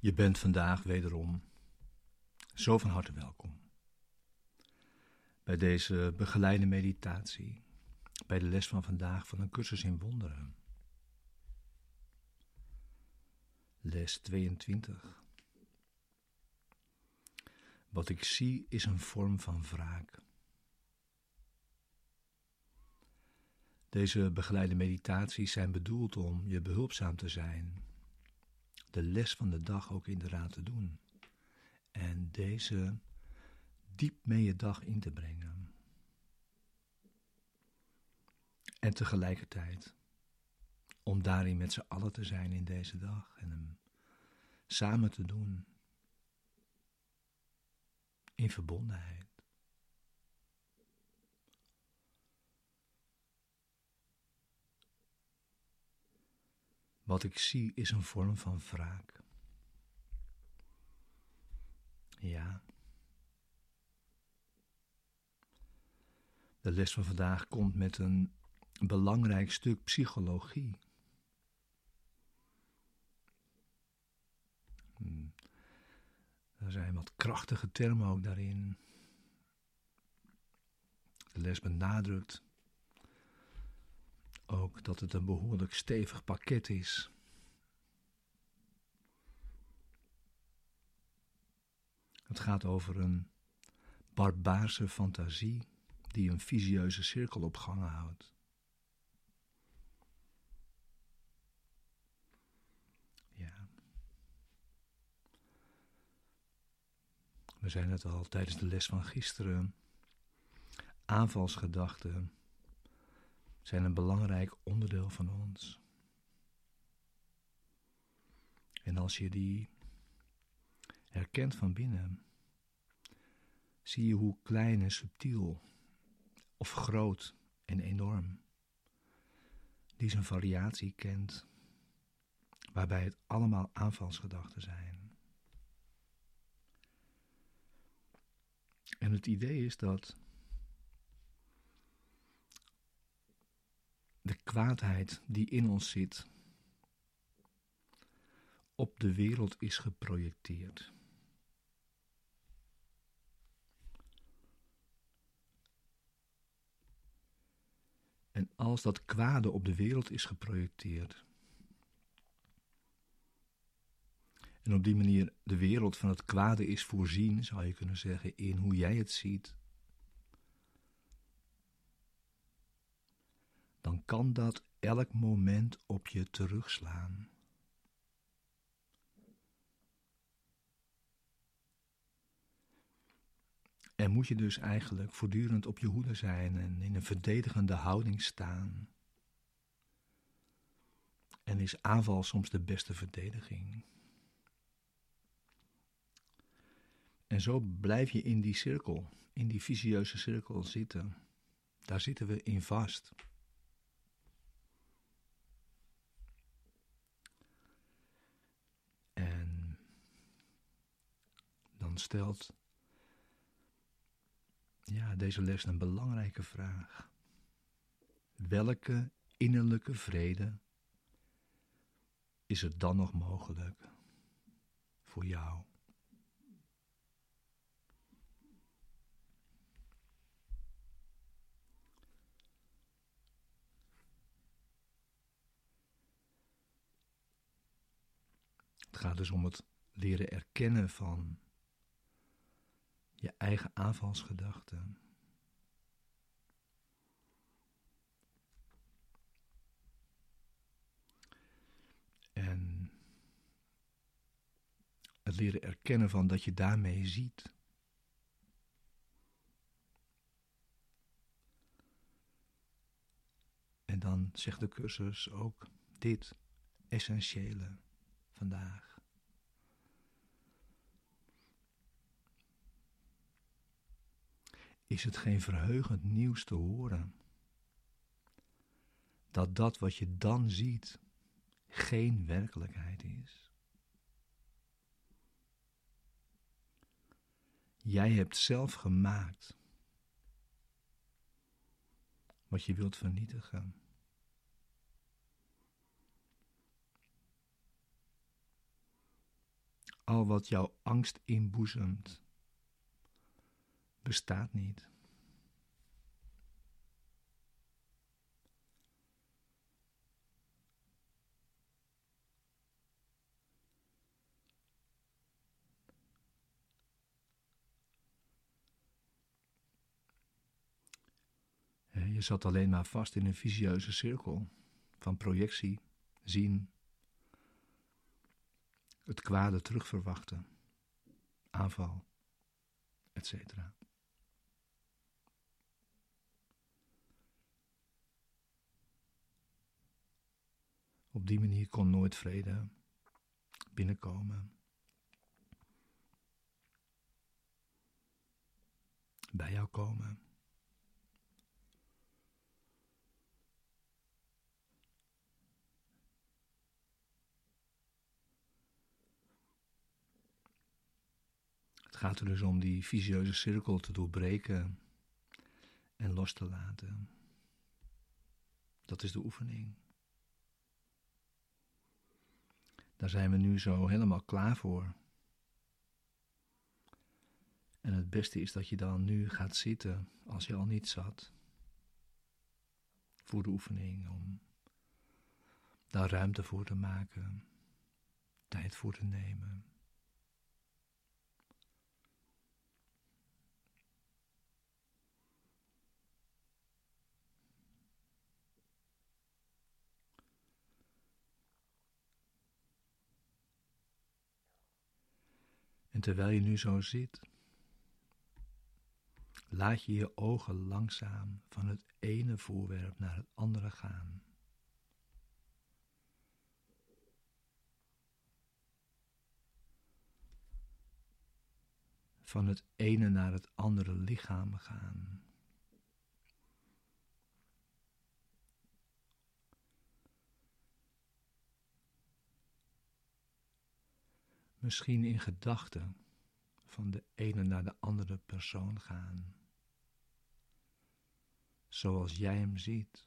Je bent vandaag wederom zo van harte welkom bij deze begeleide meditatie, bij de les van vandaag van een cursus in wonderen. Les 22. Wat ik zie is een vorm van wraak. Deze begeleide meditaties zijn bedoeld om je behulpzaam te zijn, de les van de dag ook inderdaad te doen en deze diep mee je dag in te brengen. En tegelijkertijd om daarin met z'n allen te zijn in deze dag en hem samen te doen in verbondenheid. Wat ik zie is een vorm van wraak. Ja. De les van vandaag komt met een belangrijk stuk psychologie. Hmm. Er zijn wat krachtige termen ook daarin. De les benadrukt ook dat het een behoorlijk stevig pakket is. Het gaat over een barbaarse fantasie die een visieuze cirkel op gang houdt. Ja. We zijn het al tijdens de les van gisteren. Aanvalsgedachten zijn een belangrijk onderdeel van ons. En als je die herkent van binnen, zie je hoe klein en subtiel, of groot en enorm, die zijn variatie kent, waarbij het allemaal aanvalsgedachten zijn. En het idee is dat kwaadheid die in ons zit op de wereld is geprojecteerd. En als dat kwade op de wereld is geprojecteerd, en op die manier de wereld van het kwade is voorzien, zou je kunnen zeggen, in hoe jij het ziet, dan kan dat elk moment op je terugslaan. En moet je dus eigenlijk voortdurend op je hoede zijn en in een verdedigende houding staan. En is aanval soms de beste verdediging. En zo blijf je in die cirkel, in die visieuze cirkel zitten. Daar zitten we in vast. Stelt ja, deze les een belangrijke vraag. Welke innerlijke vrede is er dan nog mogelijk voor jou? Het gaat dus om het leren erkennen van je eigen aanvalsgedachten. En het leren erkennen van dat je daarmee ziet. En dan zegt de cursus ook dit essentiële vandaag. Is het geen verheugend nieuws te horen. Dat dat wat je dan ziet geen werkelijkheid is. Jij hebt zelf gemaakt wat je wilt vernietigen. al wat jouw angst inboezemt, bestaat niet. Je zat alleen maar vast in een visieuze cirkel van projectie, zien, het kwade terugverwachten, aanval, etc. Op die manier kon nooit vrede binnenkomen. Bij jou komen. gaat er dus om die visieuze cirkel te doorbreken en los te laten. Dat is de oefening. Daar zijn we nu zo helemaal klaar voor. En het beste is dat je dan nu gaat zitten als je al niet zat. Voor de oefening, om daar ruimte voor te maken, tijd voor te nemen. En terwijl je nu zo zit, laat je je ogen langzaam van het ene voorwerp naar het andere gaan. Van het ene naar het andere lichaam gaan. Misschien in gedachten van de ene naar de andere persoon gaan, zoals jij hem ziet.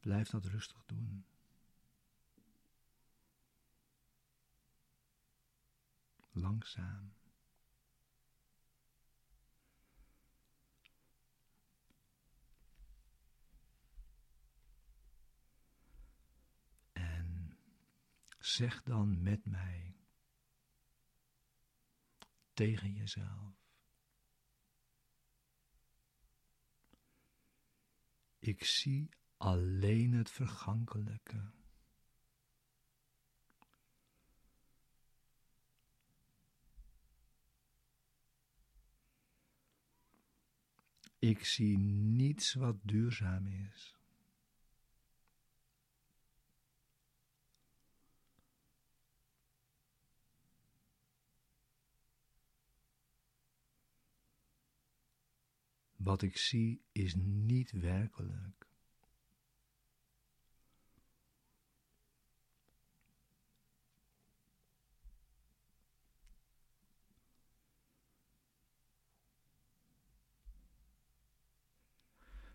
Blijf dat rustig doen. Langzaam. Zeg dan met mij tegen jezelf. Ik zie alleen het vergankelijke. Ik zie niets wat duurzaam is. Wat ik zie is niet werkelijk.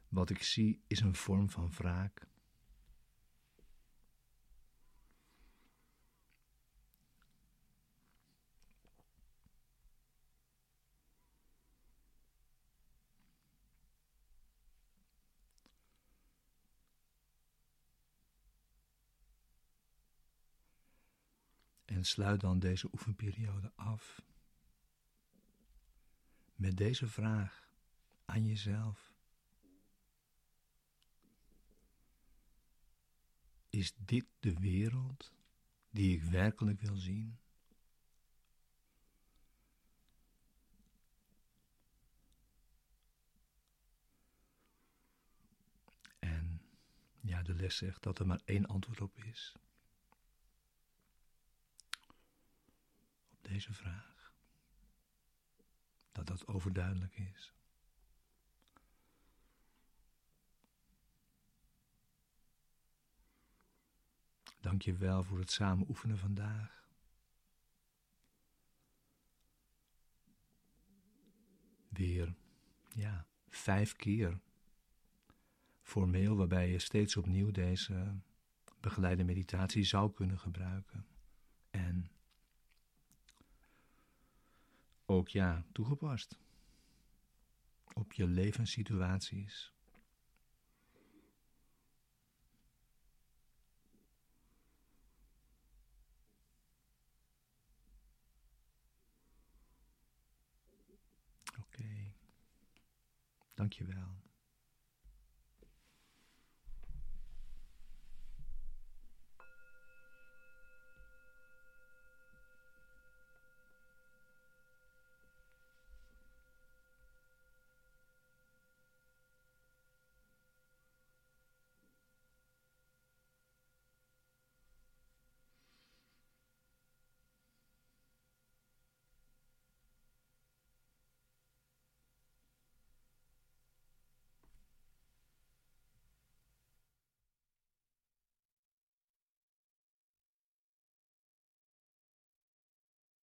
Wat ik zie is een vorm van wraak. En sluit dan deze oefenperiode af met deze vraag aan jezelf. Is dit de wereld die ik werkelijk wil zien? En ja, de les zegt dat er maar één antwoord op is. Deze vraag. Dat dat overduidelijk is. Dank je wel voor het samen oefenen vandaag. weer, ja, vijf keer formeel, waarbij je steeds opnieuw deze begeleide meditatie zou kunnen gebruiken. En ook ja, toegepast op je levenssituaties. Oké, okay. dankjewel.